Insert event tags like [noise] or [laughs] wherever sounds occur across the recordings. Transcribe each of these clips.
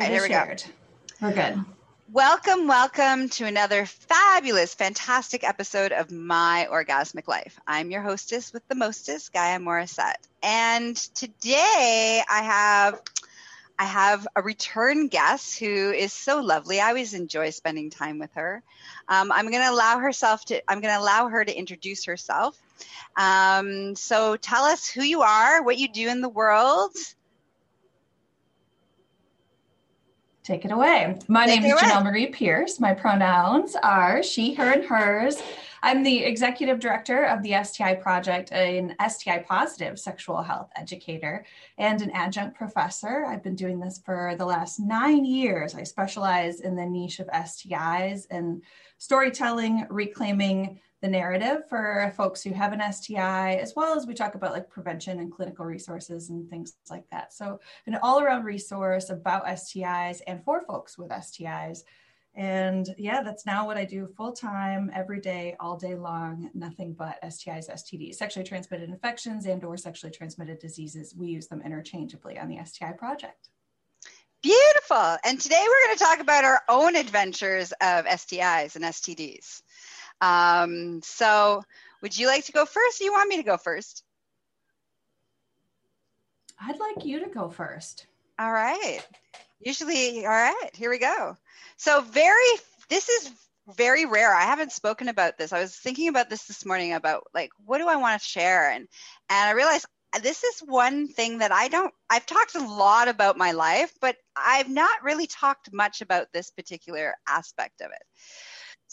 Right, here we go. We're good. Welcome, welcome to another fabulous, fantastic episode of My Orgasmic Life. I'm your hostess with the mostest, Gaia Morissette. And today I have I have a return guest who is so lovely. I always enjoy spending time with her. Um, I'm going to allow herself to. I'm going to allow her to introduce herself. Um, so tell us who you are, what you do in the world, Take it away. My Take name is Jenelle Marie Pierce. My pronouns are she, her, and hers. I'm the executive director of the STI Project, an STI positive sexual health educator, and an adjunct professor. I've been doing this for the last nine years. I specialize in the niche of STIs and storytelling, reclaiming the narrative for folks who have an STI, as well as we talk about like prevention and clinical resources and things like that. So, an all around resource about STIs and for folks with STIs. And yeah, that's now what I do full time, every day, all day long, nothing but STIs, STDs, sexually transmitted infections and or sexually transmitted diseases. We use them interchangeably on the STI project. Beautiful. And today we're going to talk about our own adventures of STIs and STDs. Um, so, would you like to go first? Or you want me to go first? I'd like you to go first. All right. Usually, all right, here we go. So, very, this is very rare. I haven't spoken about this. I was thinking about this this morning about like, what do I want to share? And, and I realized this is one thing that I don't, I've talked a lot about my life, but I've not really talked much about this particular aspect of it.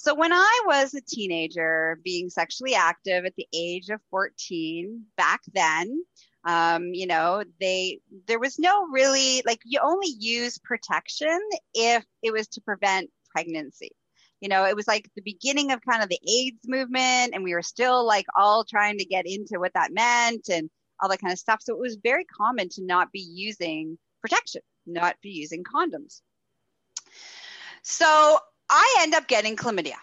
So when I was a teenager, being sexually active at the age of 14, back then, um, you know, they there was no really like you only use protection if it was to prevent pregnancy. You know, it was like the beginning of kind of the AIDS movement, and we were still like all trying to get into what that meant and all that kind of stuff. So it was very common to not be using protection, not be using condoms. So I end up getting chlamydia.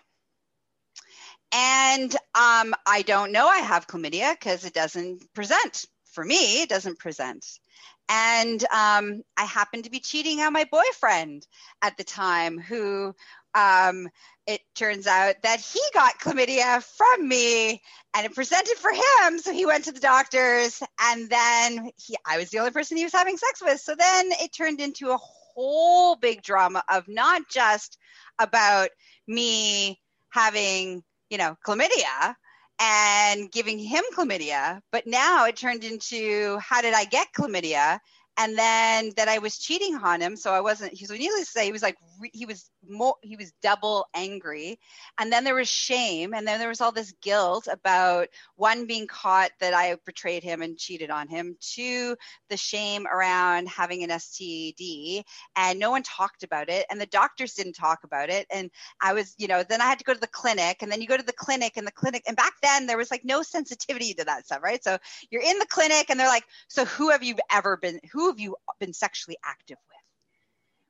And um, I don't know I have chlamydia because it doesn't present. For me, it doesn't present. And um, I happened to be cheating on my boyfriend at the time, who um, it turns out that he got chlamydia from me and it presented for him. So he went to the doctors, and then he, I was the only person he was having sex with. So then it turned into a whole big drama of not just about me having, you know, chlamydia and giving him chlamydia, but now it turned into how did I get chlamydia? and then that I was cheating on him. So I wasn't. He was needless to say, he was like he was more. He was double angry, and then there was shame, and then there was all this guilt about one being caught that I betrayed him and cheated on him. Two, the shame around having an STD, and no one talked about it, and the doctors didn't talk about it, and I was, you know, then I had to go to the clinic, and then you go to the clinic, and the clinic, and back then there was like no sensitivity to that stuff, right? So you're in the clinic, and they're like, so who have you ever been? Who have you been sexually active with?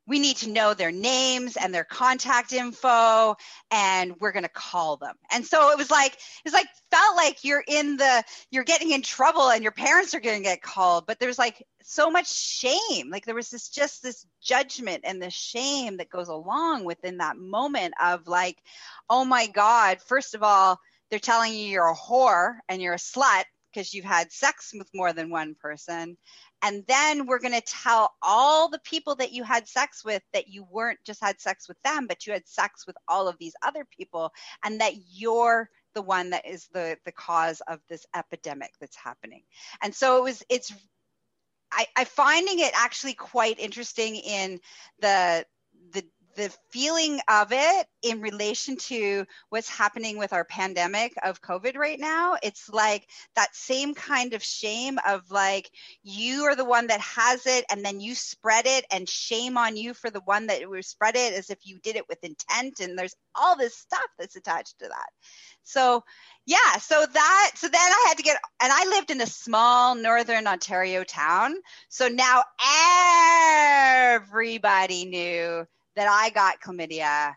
We need to know their names and their contact info, and we're going to call them. And so it was like, it's like, felt like you're in the, you're getting in trouble and your parents are going to get called, but there's like so much shame. Like there was this, just this judgment and the shame that goes along within that moment of like, oh my God, first of all, they're telling you you're a whore and you're a slut because you've had sex with more than one person. And then we're going to tell all the people that you had sex with that you weren't just had sex with them, but you had sex with all of these other people, and that you're the one that is the the cause of this epidemic that's happening. And so it was it's I, I finding it actually quite interesting in the the feeling of it in relation to what's happening with our pandemic of COVID right now, it's like that same kind of shame of like you are the one that has it and then you spread it and shame on you for the one that spread it as if you did it with intent and there's all this stuff that's attached to that. So yeah, so that so then I had to get and I lived in a small northern Ontario town. So now everybody knew that I got chlamydia.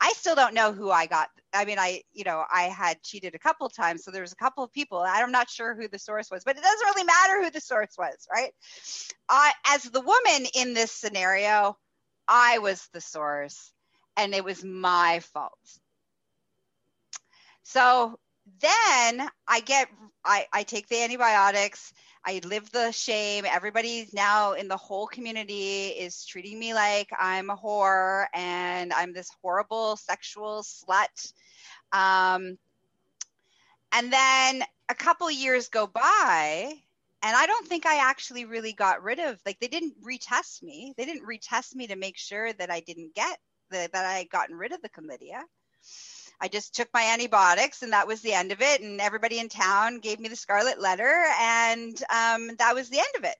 I still don't know who I got. I mean, I, you know, I had cheated a couple times, so there was a couple of people. I'm not sure who the source was, but it doesn't really matter who the source was, right? Uh, as the woman in this scenario, I was the source and it was my fault. So then I get, I, I take the antibiotics. I live the shame. Everybody now in the whole community is treating me like I'm a whore and I'm this horrible sexual slut. Um, and then a couple years go by and I don't think I actually really got rid of like they didn't retest me. They didn't retest me to make sure that I didn't get the, that I had gotten rid of the chlamydia. I just took my antibiotics and that was the end of it. And everybody in town gave me the scarlet letter, and um, that was the end of it.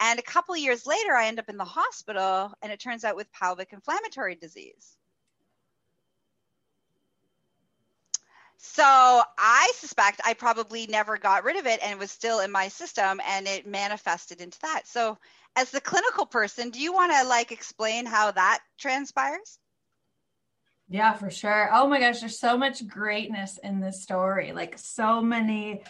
And a couple years later, I end up in the hospital, and it turns out with pelvic inflammatory disease. So I suspect I probably never got rid of it and it was still in my system and it manifested into that. So as the clinical person, do you want to like explain how that transpires? Yeah, for sure. Oh my gosh, there's so much greatness in this story. Like so many.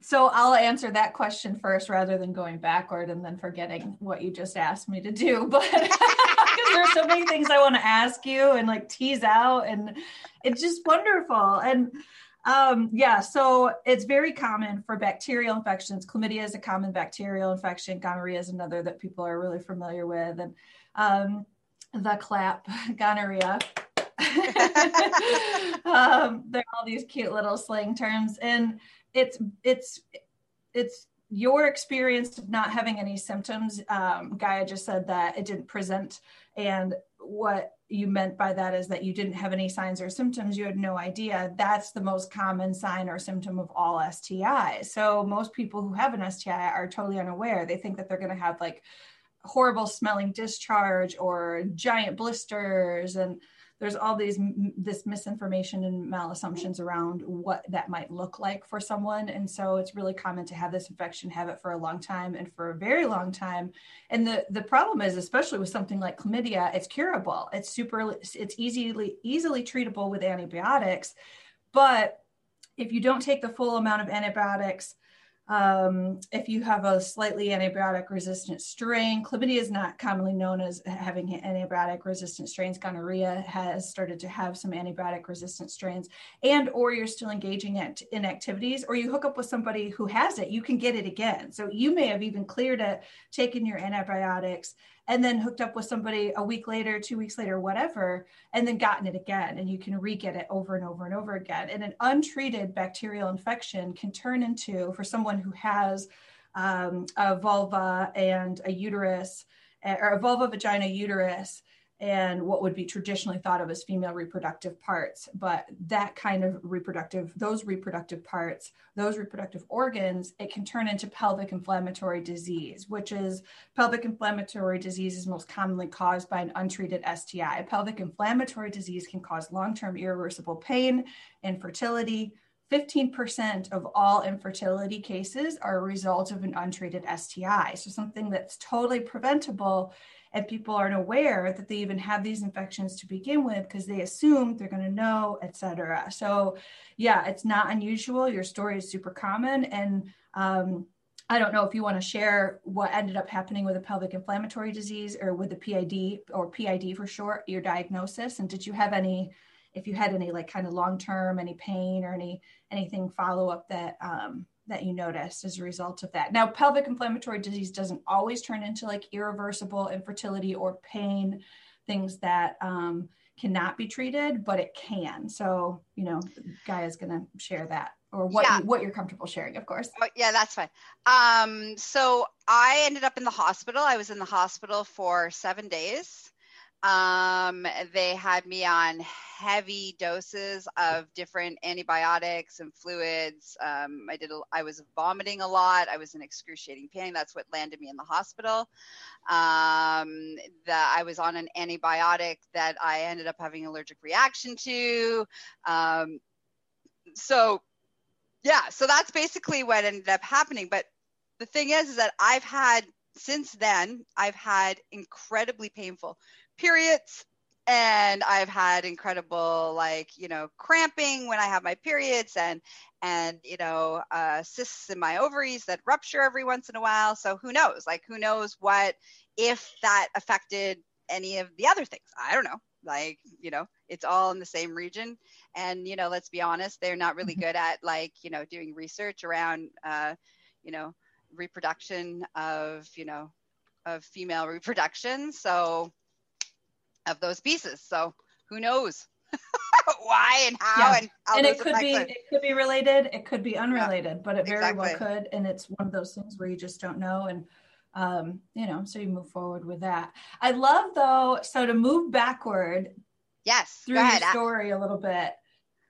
So I'll answer that question first rather than going backward and then forgetting what you just asked me to do. [laughs] But because there's so many things I want to ask you and like tease out, and it's just wonderful. And um, yeah, so it's very common for bacterial infections. Chlamydia is a common bacterial infection. Gonorrhea is another that people are really familiar with, and um, the clap [laughs] gonorrhea [laughs] um, there are all these cute little slang terms, and it's it's it's your experience of not having any symptoms. Um, Gaia just said that it didn't present, and what you meant by that is that you didn't have any signs or symptoms. You had no idea. That's the most common sign or symptom of all STIs. So most people who have an STI are totally unaware. They think that they're going to have like horrible smelling discharge or giant blisters and there's all these this misinformation and malassumptions around what that might look like for someone. And so it's really common to have this infection have it for a long time and for a very long time. And the the problem is especially with something like chlamydia it's curable. It's super it's easily easily treatable with antibiotics. But if you don't take the full amount of antibiotics um, if you have a slightly antibiotic resistant strain, chlamydia is not commonly known as having antibiotic resistant strains. Gonorrhea has started to have some antibiotic resistant strains, and or you're still engaging in activities, or you hook up with somebody who has it, you can get it again. So you may have even cleared it, taken your antibiotics, and then hooked up with somebody a week later, two weeks later, whatever, and then gotten it again. And you can re get it over and over and over again. And an untreated bacterial infection can turn into, for someone who has um, a vulva and a uterus, eh, or a vulva, vagina, uterus, and what would be traditionally thought of as female reproductive parts. But that kind of reproductive, those reproductive parts, those reproductive organs, it can turn into pelvic inflammatory disease, which is pelvic inflammatory disease is most commonly caused by an untreated STI. Pelvic inflammatory disease can cause long term irreversible pain, and infertility. 15% of all infertility cases are a result of an untreated STI. So, something that's totally preventable and people aren't aware that they even have these infections to begin with because they assume they're going to know etc so yeah it's not unusual your story is super common and um, I don't know if you want to share what ended up happening with a pelvic inflammatory disease or with the PID or PID for short, your diagnosis. And did you have any, if you had any like kind of long term, any pain or any anything follow up that um, that you noticed as a result of that. Now, pelvic inflammatory disease doesn't always turn into like irreversible infertility or pain, things that um, cannot be treated, but it can. So, you know, Gaia is going to share that or what yeah. you, what you're comfortable sharing, of course. Oh, yeah, that's fine. Um, so I ended up in the hospital. I was in the hospital for seven days. Um, they had me on heavy doses of different antibiotics and fluids. Um, I did. A, I was vomiting a lot. I was in excruciating pain. That's what landed me in the hospital. Um, I was on an antibiotic that I ended up having allergic reaction to. Um, so, yeah. So that's basically what ended up happening. But the thing is, is that I've had since then. I've had incredibly painful periods and I've had incredible like you know cramping when I have my periods and and you know uh, cysts in my ovaries that rupture every once in a while. So who knows? Like who knows what if that affected any of the other things. I don't know. Like, you know, it's all in the same region. And, you know, let's be honest, they're not really mm-hmm. good at like, you know, doing research around, uh, you know, reproduction of, you know, of female reproduction. So, of those pieces. So, who knows? [laughs] why and how yeah. and how and it could be it. it. could be related it could be unrelated yeah, but it very exactly. well could and it's one of those things where you just don't know and um, you know so you move forward with that i love though so to move backward yes through your story a little bit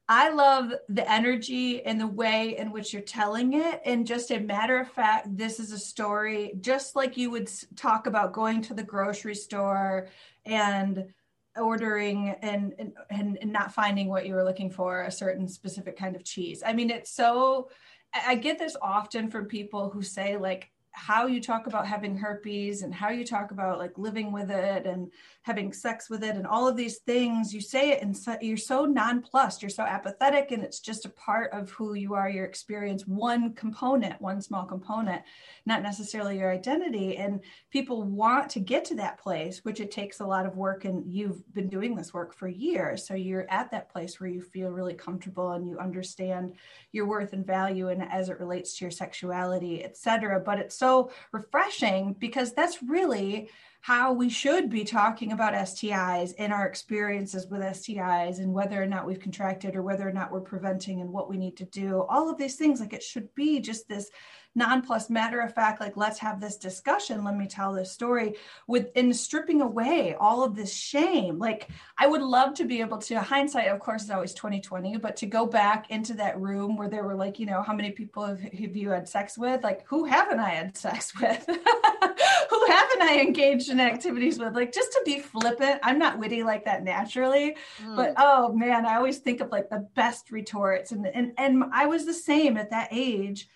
I love the energy and the way in which you're telling it. And just a matter of fact, this is a story just like you would talk about going to the grocery store and ordering and, and and not finding what you were looking for a certain specific kind of cheese i mean it's so i get this often from people who say like how you talk about having herpes and how you talk about like living with it and having sex with it and all of these things you say it and so, you're so nonplussed you're so apathetic and it's just a part of who you are your experience one component one small component not necessarily your identity. And people want to get to that place which it takes a lot of work and you've been doing this work for years. So you're at that place where you feel really comfortable and you understand your worth and value and as it relates to your sexuality etc but it's so so refreshing because that's really how we should be talking about STIs and our experiences with STIs and whether or not we've contracted or whether or not we're preventing and what we need to do. All of these things, like it should be just this non-plus matter of fact, like let's have this discussion. Let me tell this story with in stripping away all of this shame. Like I would love to be able to hindsight, of course, is always 2020, but to go back into that room where there were like, you know, how many people have, have you had sex with? Like who haven't I had sex [laughs] with? who haven't I engaged in activities with? Like just to be flippant. I'm not witty like that naturally, mm. but oh man, I always think of like the best retorts. And and and I was the same at that age.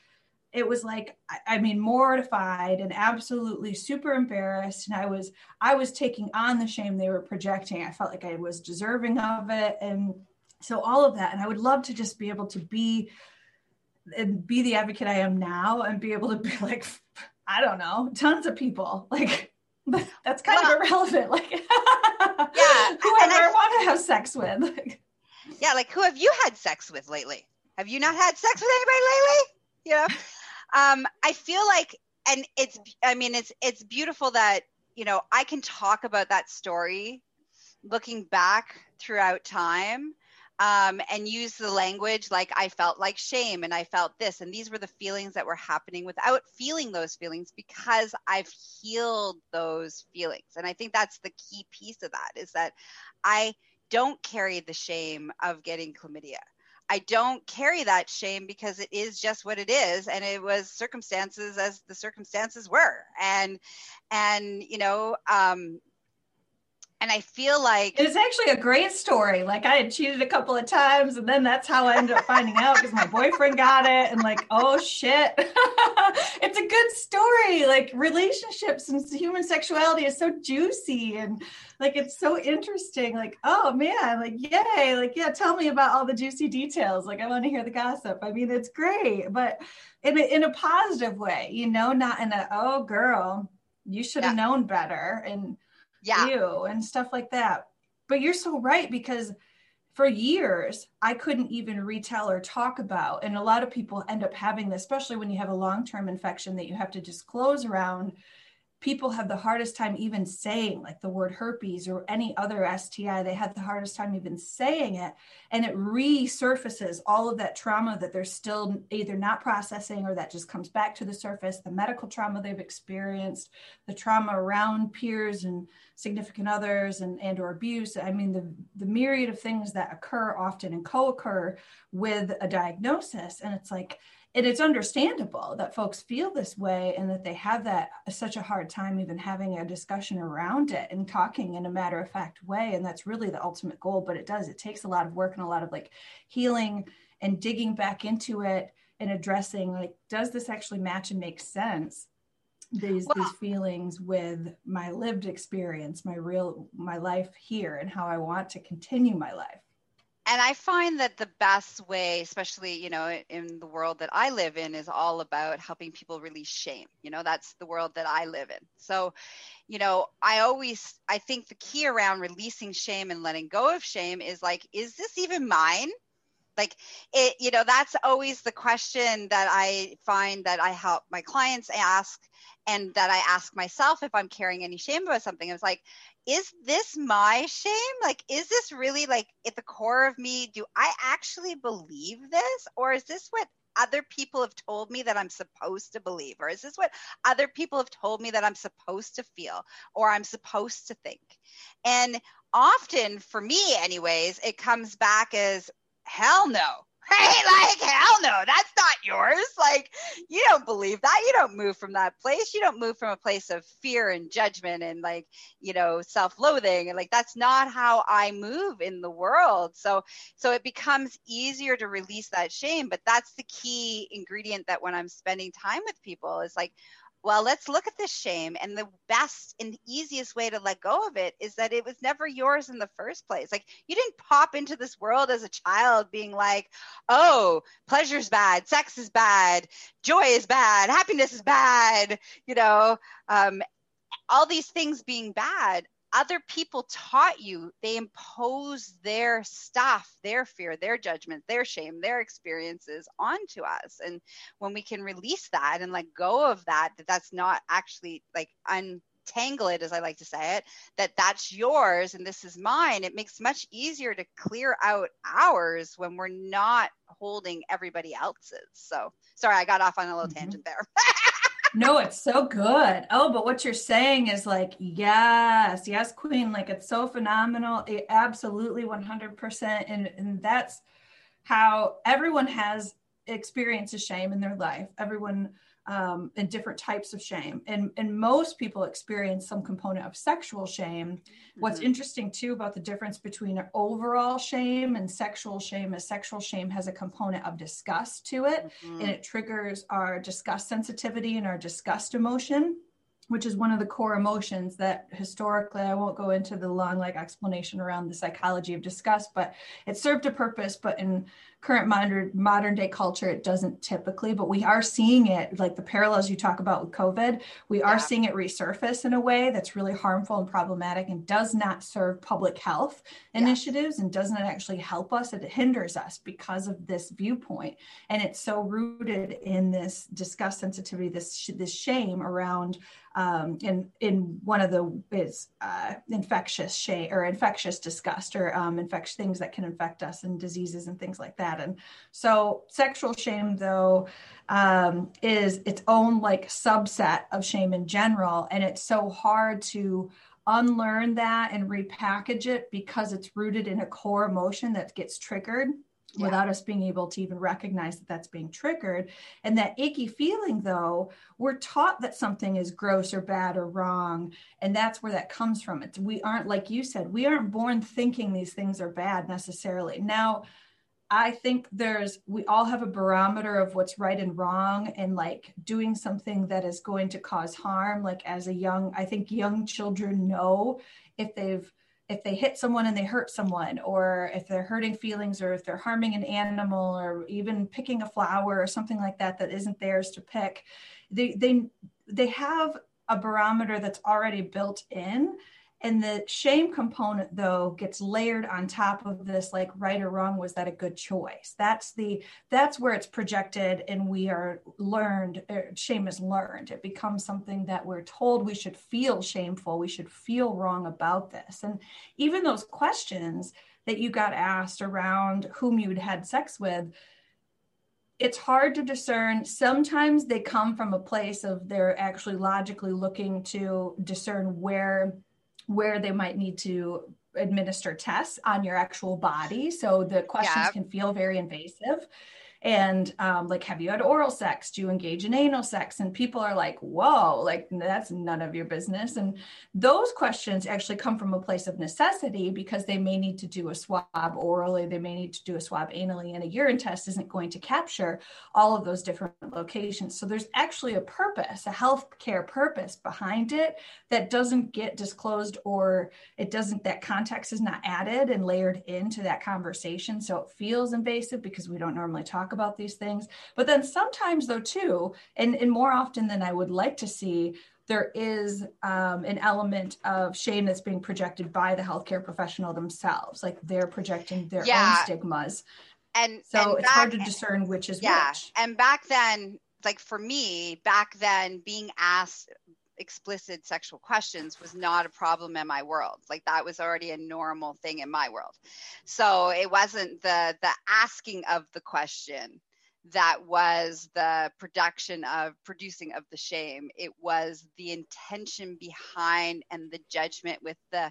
It was like I mean mortified and absolutely super embarrassed. And I was I was taking on the shame they were projecting. I felt like I was deserving of it. And so all of that. And I would love to just be able to be and be the advocate I am now and be able to be [laughs] like I don't know, tons of people. Like [laughs] that's kind well, of irrelevant. [laughs] Like, yeah, whoever I want to have sex with. yeah, like who have you had sex with lately? Have you not had sex with anybody lately? You know, um, I feel like, and it's, I mean, it's it's beautiful that you know I can talk about that story, looking back throughout time, um, and use the language like I felt like shame and I felt this. And these were the feelings that were happening without feeling those feelings because I've healed those feelings. And I think that's the key piece of that is that I don't carry the shame of getting chlamydia. I don't carry that shame because it is just what it is and it was circumstances as the circumstances were. And and you know um and I feel like it's actually a great story. Like I had cheated a couple of times, and then that's how I ended up finding out because my boyfriend got it, and like, oh shit, [laughs] it's a good story. Like relationships and human sexuality is so juicy, and like it's so interesting. Like, oh man, like yay, like yeah, tell me about all the juicy details. Like I want to hear the gossip. I mean, it's great, but in a, in a positive way, you know, not in a oh girl, you should have yeah. known better and yeah. you and stuff like that. But you're so right because for years I couldn't even retell or talk about. And a lot of people end up having this, especially when you have a long term infection that you have to disclose around people have the hardest time even saying like the word herpes or any other STI. They have the hardest time even saying it. And it resurfaces all of that trauma that they're still either not processing or that just comes back to the surface, the medical trauma they've experienced, the trauma around peers and significant others and, and or abuse. I mean, the, the myriad of things that occur often and co-occur with a diagnosis. And it's like, and it's understandable that folks feel this way and that they have that such a hard time even having a discussion around it and talking in a matter of fact way. And that's really the ultimate goal but it does. It takes a lot of work and a lot of like healing and digging back into it and addressing like does this actually match and make sense? These these feelings with my lived experience my real my life here and how i want to continue my life and I find that the best way, especially, you know, in the world that I live in, is all about helping people release shame. You know, that's the world that I live in. So, you know, I always, I think the key around releasing shame and letting go of shame is like, is this even mine? Like it, you know, that's always the question that I find that I help my clients ask and that I ask myself if I'm carrying any shame about something. It's like, is this my shame? Like, is this really like at the core of me? Do I actually believe this? Or is this what other people have told me that I'm supposed to believe? Or is this what other people have told me that I'm supposed to feel or I'm supposed to think? And often, for me, anyways, it comes back as hell no right? [laughs] Like, hell no, that's not yours. Like, you don't believe that. You don't move from that place. You don't move from a place of fear and judgment and like, you know, self-loathing. And like, that's not how I move in the world. So, so it becomes easier to release that shame. But that's the key ingredient that when I'm spending time with people is like, well, let's look at this shame. And the best and easiest way to let go of it is that it was never yours in the first place. Like you didn't pop into this world as a child being like, oh, pleasure's bad, sex is bad, joy is bad, happiness is bad, you know, um, all these things being bad other people taught you they impose their stuff their fear their judgment their shame their experiences onto us. And when we can release that and let go of that that that's not actually like untangle it as i like to say it that that's yours and this is mine it makes much easier to clear out ours when we're not holding everybody else's. So sorry i got off on a little mm-hmm. tangent there [laughs] no, it's so good. Oh, but what you're saying is like, yes, yes, Queen. Like it's so phenomenal. It absolutely 100%. And, and that's how everyone has experiences shame in their life. Everyone um, and different types of shame. And, and most people experience some component of sexual shame. Mm-hmm. What's interesting too about the difference between overall shame and sexual shame is sexual shame has a component of disgust to it, mm-hmm. and it triggers our disgust sensitivity and our disgust emotion which is one of the core emotions that historically i won't go into the long like explanation around the psychology of disgust but it served a purpose but in current modern modern day culture it doesn't typically but we are seeing it like the parallels you talk about with covid we are yeah. seeing it resurface in a way that's really harmful and problematic and does not serve public health initiatives yeah. and doesn't actually help us it hinders us because of this viewpoint and it's so rooted in this disgust sensitivity this this shame around um, in in one of the is uh, infectious shame or infectious disgust or um, infectious things that can infect us and diseases and things like that that. And so sexual shame, though, um, is its own like subset of shame in general. And it's so hard to unlearn that and repackage it because it's rooted in a core emotion that gets triggered yeah. without us being able to even recognize that that's being triggered. And that icky feeling, though, we're taught that something is gross or bad or wrong. And that's where that comes from. It's, we aren't, like you said, we aren't born thinking these things are bad necessarily. Now, I think there's, we all have a barometer of what's right and wrong, and like doing something that is going to cause harm. Like as a young, I think young children know if they've, if they hit someone and they hurt someone, or if they're hurting feelings, or if they're harming an animal, or even picking a flower or something like that that isn't theirs to pick, they, they, they have a barometer that's already built in and the shame component though gets layered on top of this like right or wrong was that a good choice? That's the that's where it's projected and we are learned er, shame is learned. It becomes something that we're told we should feel shameful we should feel wrong about this. And even those questions that you got asked around whom you'd had sex with it's hard to discern. Sometimes they come from a place of they're actually logically looking to discern where where they might need to administer tests on your actual body. So the questions can feel very invasive. And um, like have you had oral sex? Do you engage in anal sex? And people are like whoa like that's none of your business. And those questions actually come from a place of necessity because they may need to do a swab orally they may need to do a swab anally and a urine test isn't going to capture all of those different locations. So there's actually a purpose a healthcare purpose behind it that doesn't get disclosed or it doesn't that context is not added and layered into that conversation. So it feels invasive because we don't normally talk talk about these things. But then sometimes, though, too, and, and more often than I would like to see, there is um, an element of shame that's being projected by the healthcare professional themselves, like they're projecting their yeah. own stigmas. And so and it's back, hard to discern which is yeah. which. And back then, like for me, back then, being asked explicit sexual questions was not a problem in my world. Like that was already a normal thing in my world. So it wasn't the the asking of the question that was the production of producing of the shame. It was the intention behind and the judgment with the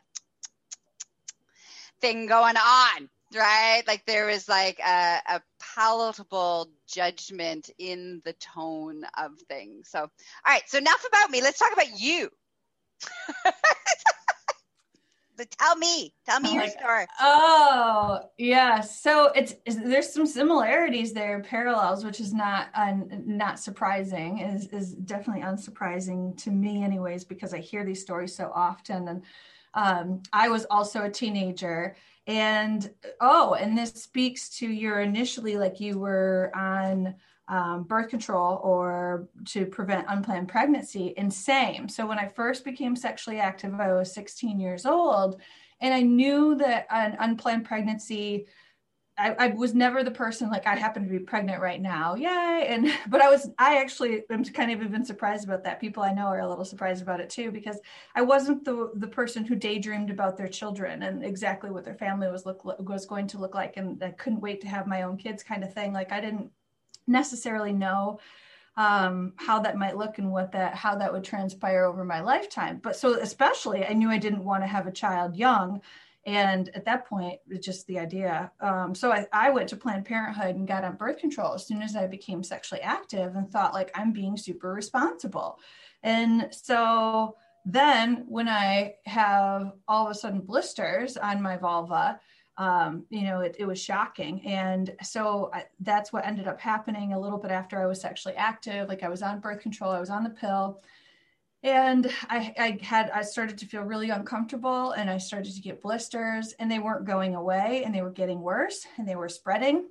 thing going on right? Like there was like a, a, palatable judgment in the tone of things. So, all right. So enough about me. Let's talk about you. [laughs] but tell me, tell me your story. Oh, yeah. So it's, there's some similarities there, parallels, which is not un, not surprising. is is definitely unsurprising to me, anyways, because I hear these stories so often. And um, I was also a teenager and oh and this speaks to your initially like you were on um, birth control or to prevent unplanned pregnancy and same so when i first became sexually active i was 16 years old and i knew that an unplanned pregnancy I, I, was never the person like I happen to be pregnant right now. Yay. And [laughs] but I was I actually am kind of even surprised about that. People I know are a little surprised about it too, because I wasn't the the person who daydreamed about their children and exactly what their family was look was going to look like. And I couldn't wait to have my own kids kind of thing. Like I didn't necessarily know um, how that might look and what that how that would transpire over my lifetime. But so especially I knew I didn't want to have a child young and at that point, just the idea. Um, so I, I went to Planned Parenthood and got on birth control as soon as I became sexually active and thought like I'm being super responsible. And so then when I have all of a sudden blisters on my vulva, um, you know, it, it, was shocking. And so I, that's what ended up happening a little bit after I was sexually active. Like I was on birth control, I was on the pill and I, I, had i started to feel really uncomfortable and i started to get blisters and they weren't going away and they were getting worse and they were spreading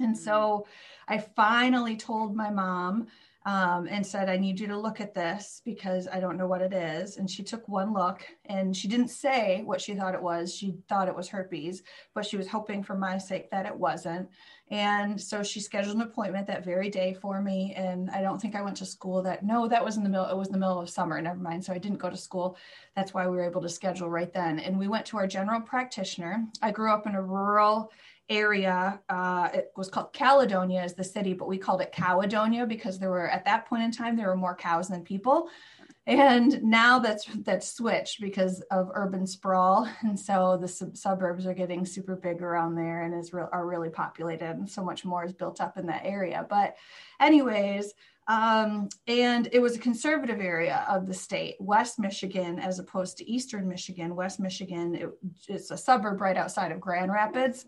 and so mm-hmm. i finally told my mom um, and said, I need you to look at this because I don't know what it is. And she took one look and she didn't say what she thought it was. She thought it was herpes, but she was hoping for my sake that it wasn't. And so she scheduled an appointment that very day for me. And I don't think I went to school that, no, that was in the middle, it was in the middle of summer, never mind. So I didn't go to school. That's why we were able to schedule right then. And we went to our general practitioner. I grew up in a rural area. Uh, it was called Caledonia as the city, but we called it Cowadonia because there were at that point in time there were more cows than people. And now that's that's switched because of urban sprawl, [laughs] and so the sub- suburbs are getting super big around there, and is re- are really populated, and so much more is built up in that area. But, anyways, um, and it was a conservative area of the state, West Michigan, as opposed to Eastern Michigan. West Michigan, it, it's a suburb right outside of Grand Rapids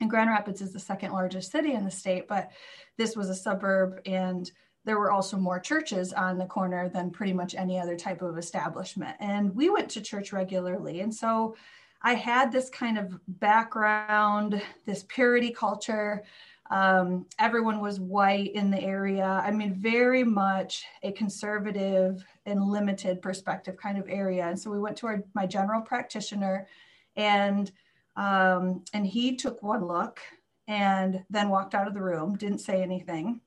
and Grand Rapids is the second largest city in the state, but this was a suburb and there were also more churches on the corner than pretty much any other type of establishment. And we went to church regularly. And so I had this kind of background, this purity culture. Um, everyone was white in the area. I mean, very much a conservative and limited perspective kind of area. And so we went to our, my general practitioner and um, and he took one look and then walked out of the room, didn't say anything.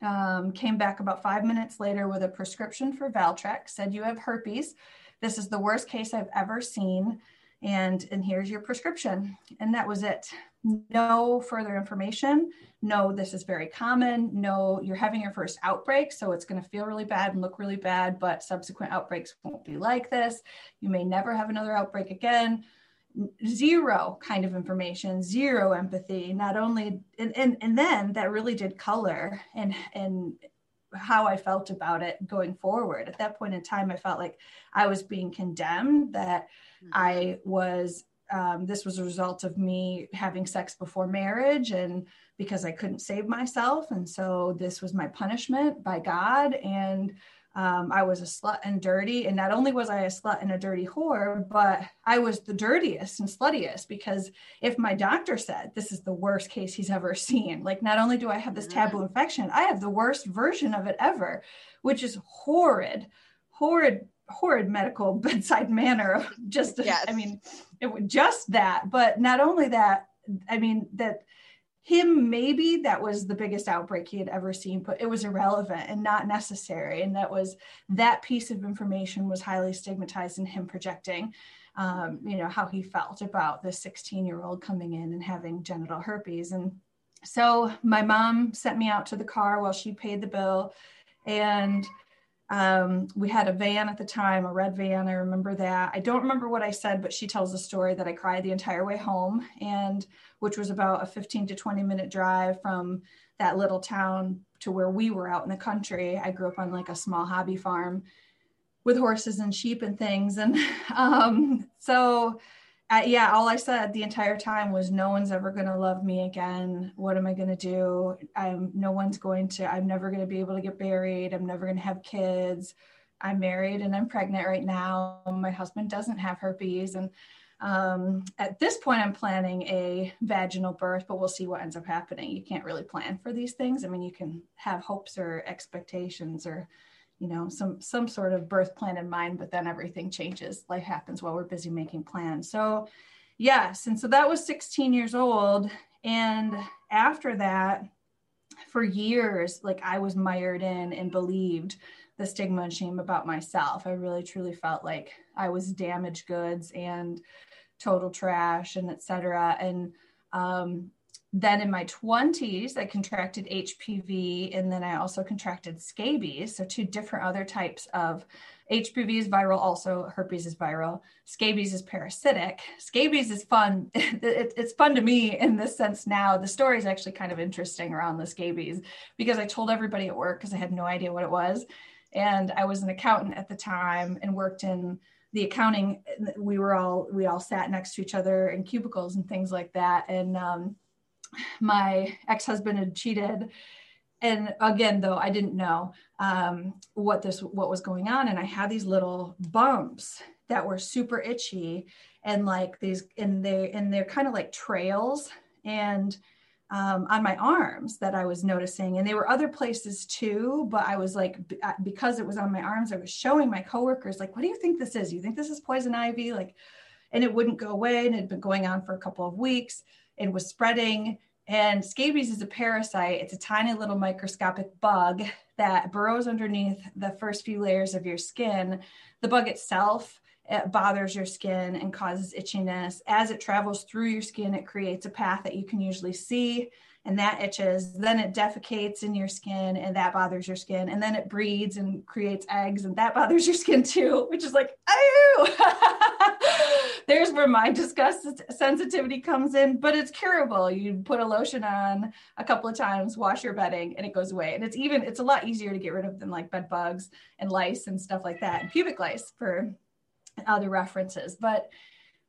Um, came back about five minutes later with a prescription for Valtrex, said, You have herpes. This is the worst case I've ever seen. And, and here's your prescription. And that was it. No further information. No, this is very common. No, you're having your first outbreak. So it's going to feel really bad and look really bad, but subsequent outbreaks won't be like this. You may never have another outbreak again zero kind of information zero empathy not only and, and and then that really did color and and how i felt about it going forward. At that point in time i felt like i was being condemned that mm-hmm. i was um, this was a result of me having sex before marriage and because i couldn't save myself. And so this was my punishment by god. And um, I was a slut and dirty. And not only was I a slut and a dirty whore, but I was the dirtiest and sluttiest because if my doctor said this is the worst case he's ever [laughs] seen, like not only do I have this taboo infection, I have the worst version of it ever, which is horrid, horrid, horrid medical [laughs] bedside manner. Just, yes. I mean, it just that. But not only that, I mean, that him maybe that was the biggest outbreak he had ever seen but it was irrelevant and not necessary. And that was that piece of information was highly stigmatized in him projecting um, you know how he felt about this 16 year old coming in and having genital herpes. And so my mom sent me out to the car while she paid the bill. And um, we had a van at the time, a red van. I remember that. I don't remember what I said, but she tells the story that I cried the entire way home, and which was about a 15 to 20 minute drive from that little town to where we were out in the country. I grew up on like a small hobby farm with horses and sheep and things. And [laughs] um, so uh, yeah, all I said the entire time was, "No one's ever going to love me again. What am I going to do? I'm no one's going to. I'm never going to be able to get married. I'm never going to have kids. I'm married and I'm pregnant right now. My husband doesn't have herpes, and um, at this point, I'm planning a vaginal birth, but we'll see what ends up happening. You can't really plan for these things. I mean, you can have hopes or expectations or you know some some sort of birth plan in mind but then everything changes. Life happens while we're busy making plans. So yes and so that was 16 years old. And after that for years like i was mired in and believed the stigma and shame about myself. I really truly felt like i was damaged goods and total trash and etc and um, then in my 20s, I contracted HPV and then I also contracted scabies. So, two different other types of HPV is viral, also herpes is viral. Scabies is parasitic. Scabies is fun. [laughs] it's fun to me in this sense now. The story is actually kind of interesting around the scabies because I told everybody at work because I had no idea what it was. And I was an accountant at the time and worked in the accounting. We were all, we all sat next to each other in cubicles and things like that. And, um, my ex-husband had cheated. And again though i didn't know um, what this what was going on. And i had these little bumps that were super itchy and like these and they and they're kind of like trails and um, on my arms that i was noticing. And they were other places too but i was like because it was on my arms i was showing my coworkers like what do you think this is? You think this is poison ivy? Like and it wouldn't go away and it had been going on for a couple of weeks it was spreading. And scabies is a parasite. It's a tiny little microscopic bug that burrows underneath the first few layers of your skin. The bug itself it bothers your skin and causes itchiness. As it travels through your skin, it creates a path that you can usually see and that itches. Then it defecates in your skin and that bothers your skin. And then it breeds and creates eggs and that [laughs] bothers your skin too, which is like, oh, [laughs] there's where my disgust sensitivity comes in, but it's curable. You put a lotion on a couple of times, wash your bedding, and it goes away. And it's even, it's a lot easier to get rid of than like bed bugs and lice and stuff like that, and pubic lice for other references. But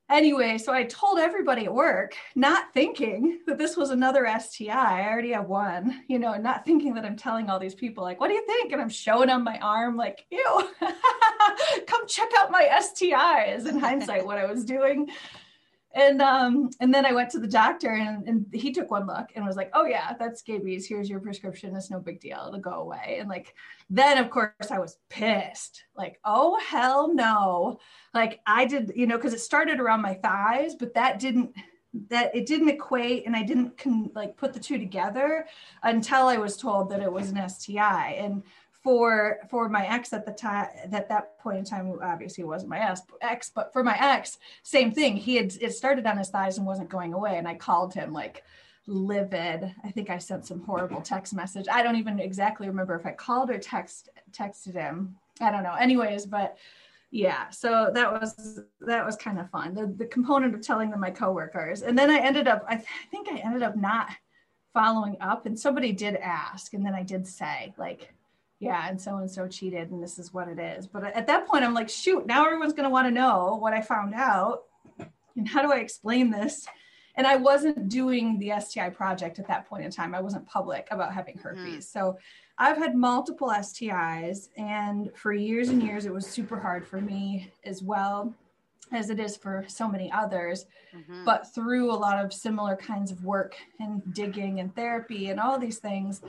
Anyway, so I told everybody at work, not thinking that this was another STI. I already have one, you know, not thinking that I'm telling all these people, like, what do you think? And I'm showing on my arm, like, ew, [laughs] come check out my STIs in hindsight, what I was doing and um and then i went to the doctor and, and he took one look and was like oh yeah that's scabies. Here's your prescription. It's no big deal. It'll go away. And like then of course i was pissed. Like oh hell no. Like i did you know because it started around my thighs but that didn't that it didn't equate and i didn't con- like put the two together until i was told that it was an sti and for for my ex at the time at that point in time obviously wasn't my ex, ex but for my ex same thing. He had it started on his thighs and wasn't going away. And i called him like livid. I think i sent some horrible text message. I don't even exactly remember if i called or text texted him. I don't know. Anyways but yeah so that was that was kind of fun. The, the component of telling them my coworkers. And then i ended up I, th- I think i ended up not following up. And somebody did ask and then i did say like yeah and so and so cheated and this is what it is but at that point i'm like shoot now everyone's going to want to know what i found out and how do i explain this and i wasn't doing the sti project at that point in time i wasn't public about having herpes mm. so I've had multiple STIs, and for years and years, it was super hard for me as well as it is for so many others. Mm-hmm. But through a lot of similar kinds of work and digging and therapy and all these things,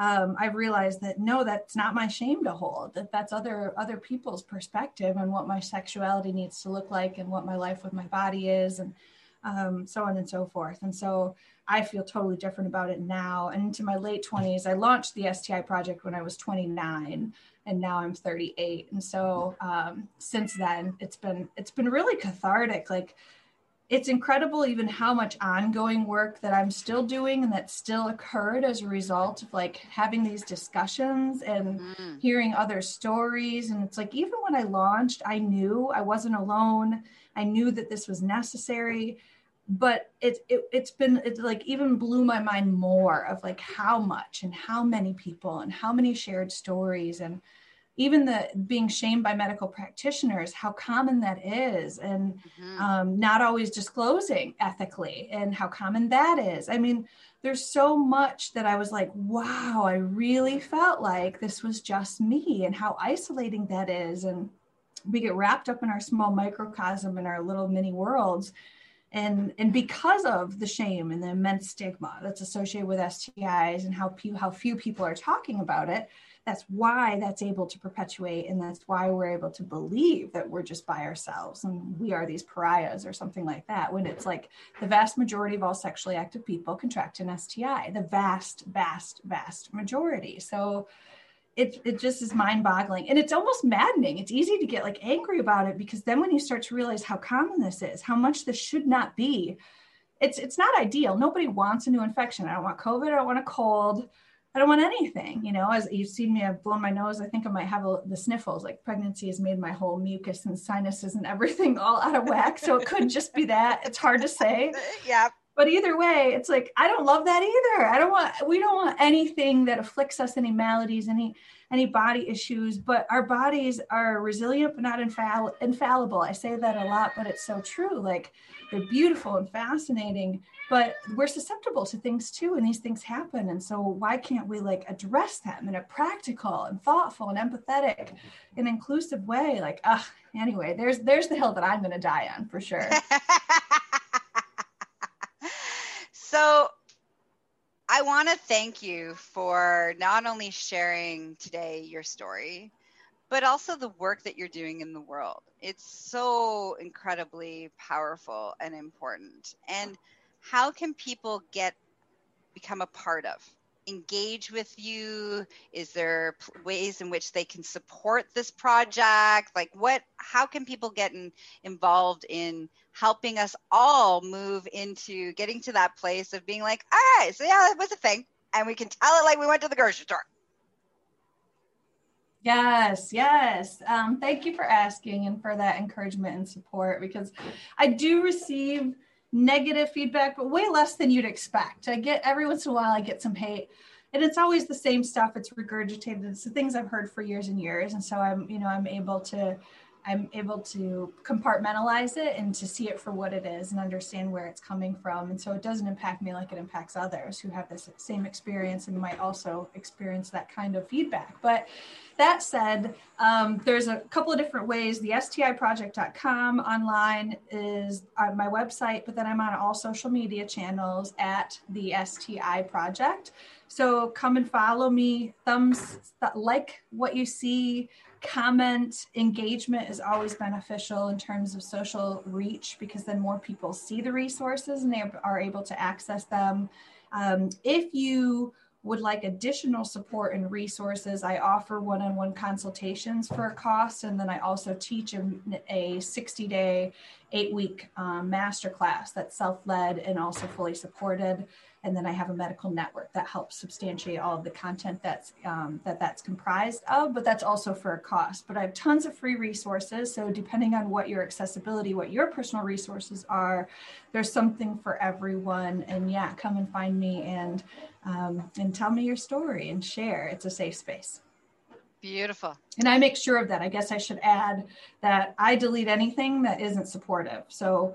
um, I realized that no, that's not my shame to hold. That that's other other people's perspective and what my sexuality needs to look like and what my life with my body is, and um, so on and so forth. And so I feel totally different about it now. And into my late 20s, I launched the STI project when I was 29 and now I'm 38. And so um, since then it's been, it's been really cathartic. Like it's incredible even how much ongoing work that I'm still doing and that still occurred as a result of like having these discussions and mm-hmm. hearing other stories. And it's like, even when I launched, I knew I wasn't alone. I knew that this was necessary but it, it it's been it like even blew my mind more of like how much and how many people and how many shared stories and even the being shamed by medical practitioners how common that is and mm-hmm. um, not always disclosing ethically and how common that is i mean there's so much that i was like wow i really felt like this was just me and how isolating that is and we get wrapped up in our small microcosm in our little mini worlds and and because of the shame and the immense stigma that's associated with STIs and how few how few people are talking about it that's why that's able to perpetuate and that's why we're able to believe that we're just by ourselves and we are these pariahs or something like that when it's like the vast majority of all sexually active people contract an STI the vast vast vast majority so it, it just is mind boggling and it's almost maddening. It's easy to get like angry about it because then when you start to realize how common this is, how much this should not be, it's it's not ideal. Nobody wants a new infection. I don't want COVID. I don't want a cold. I don't want anything. You know, as you've seen me, I've blown my nose. I think I might have a, the sniffles. Like pregnancy has made my whole mucus and sinuses and everything all out of whack. So it could just be that. It's hard to [laughs] say. yeah but either way it's like i don't love that either. I don't want we don't want anything that afflicts us any maladies any any body issues but our bodies are resilient but not infall- infallible. I say that a lot but it's so true. Like they're beautiful and fascinating but we're susceptible to things too and these things happen. And so why can't we like address them in a practical and thoughtful and empathetic and inclusive way? Like uh anyway there's there's the hill that i'm going to die on for sure [laughs] So I want to thank you for not only sharing today your story, but also the work that you're doing in the world. It's so incredibly powerful and important. And how can people get become a part of engage with you? Is there ways in which they can support this project? Like what how can people get in, involved in helping us all move into getting to that place of being like all right so yeah it was a thing and we can tell it like we went to the grocery store. Yes, yes. Um, thank you for asking and for that encouragement and support because I do receive negative feedback, but way less than you'd expect. I get every once in a while, I get some hate, and it's always the same stuff. It's regurgitated. It's the things I've heard for years and years, and so I'm, you know, I'm able to I'm able to compartmentalize it and to see it for what it is and understand where it's coming from. And so it doesn't impact me like it impacts others who have this same experience and might also experience that kind of feedback. But that said, um, there's a couple of different ways. The STIproject.com online is on my website, but then I'm on all social media channels at the STI Project. So come and follow me, thumbs, like what you see comment engagement is always beneficial in terms of social reach because then more people see the resources and they are able to access them um, if you would like additional support and resources, I offer one on one consultations for a cost. And then I also teach a, a 60 day eight week um, masterclass that's self led and also fully supported. And then I have a medical network that helps substantiate all of the content that's um, that that's comprised of, but that's also for a cost. But I have tons of free resources. So depending on what your accessibility, what your personal resources are, there's something for everyone. And yeah, come and find me and um, and tell me your story and share. It's a safe space. Beautiful. And I make sure of that. I guess I should add that I delete anything that isn't supportive. So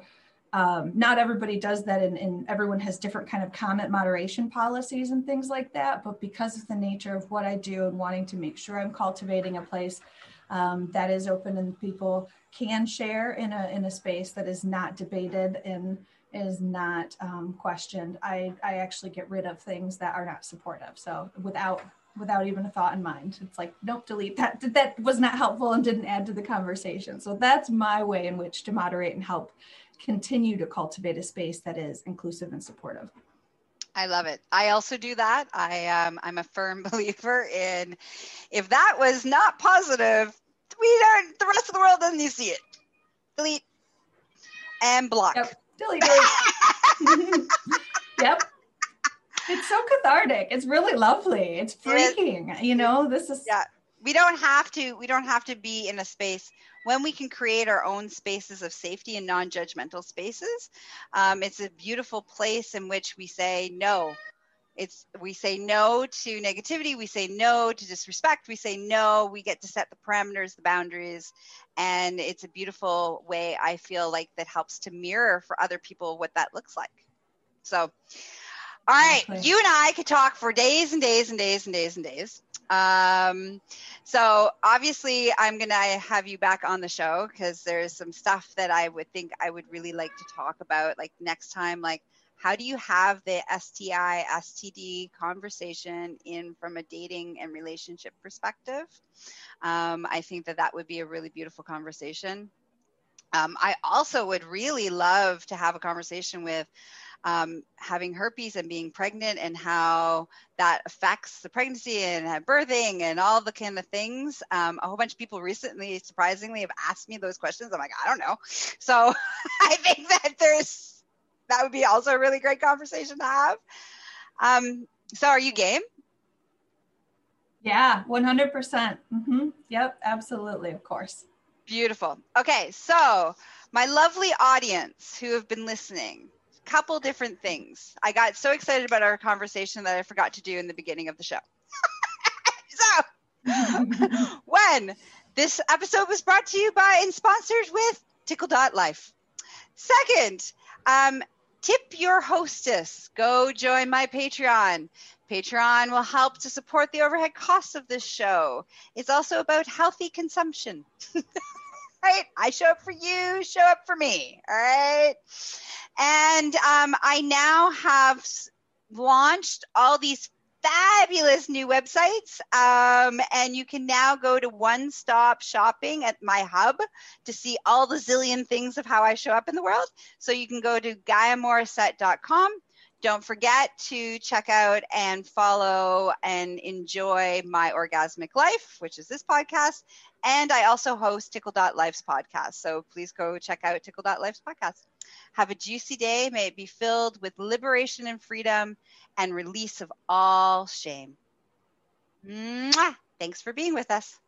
um, not everybody does that and, and, everyone has different kind of comment moderation policies and things like that but because of the nature of what i do and wanting to make sure i'm cultivating a place um, that is open and people can share in a in a space that is not debated and is not um, questioned i i actually get rid of things that are not supportive so without without even a thought in mind it's like nope delete that that was not helpful and didn't add to the conversation so that's my way in which to moderate and help continue to cultivate a space that is inclusive and supportive. I love it. I also do that. I um, I'm a firm [laughs] believer in if that was not positive, we don't. The rest of the world doesn't need to see it. Delete and block. Yep. Delete [laughs] [laughs] yep. It's so cathartic. It's really lovely. It's freaking. You know, this is yeah. We don't have to. We don't have to be in a space when we can create our own spaces of safety and non-judgmental spaces um, it's a beautiful place in which we say no it's we say no to negativity we say no to disrespect we say no we get to set the parameters the boundaries and it's a beautiful way i feel like that helps to mirror for other people what that looks like so all right you and i could talk for days and days and days and days and days um, so obviously, I'm gonna have you back on the show because there's some stuff that I would think I would really like to talk about. Like next time, like how do you have the STI STD conversation in from a dating and relationship perspective? Um, I think that that would be a really beautiful conversation. Um, I also would really love to have a conversation with um, having herpes and being pregnant and how that affects the pregnancy and birthing and all the kind of things. Um, a whole bunch of people recently, surprisingly, have asked me those questions. I'm like, I don't know. So [laughs] I think that there's that would be also a really great conversation to have. Um, so are you game? Yeah, 100%. percent mm-hmm. Yep, absolutely, of course. Beautiful. Okay, so my lovely audience who have been listening, couple different things. I got so excited about our conversation that I forgot to do in the beginning of the show. [laughs] so, [laughs] when this episode was brought to you by and sponsored with Tickle.life. Second, um, tip your hostess. Go join my Patreon. Patreon will help to support the overhead costs of this show. It's also about healthy consumption. [laughs] right? I show up for you, show up for me. All right. And um, I now have launched all these fabulous new websites. Um, and you can now go to one stop shopping at my hub to see all the zillion things of how I show up in the world. So you can go to GaiaMorissette.com. Don't forget to check out and follow and enjoy my orgasmic life, which is this podcast. And I also host Tickle.life's podcast. So please go check out Tickle.life's podcast. Have a juicy day. May it be filled with liberation and freedom and release of all shame. Mwah! Thanks for being with us.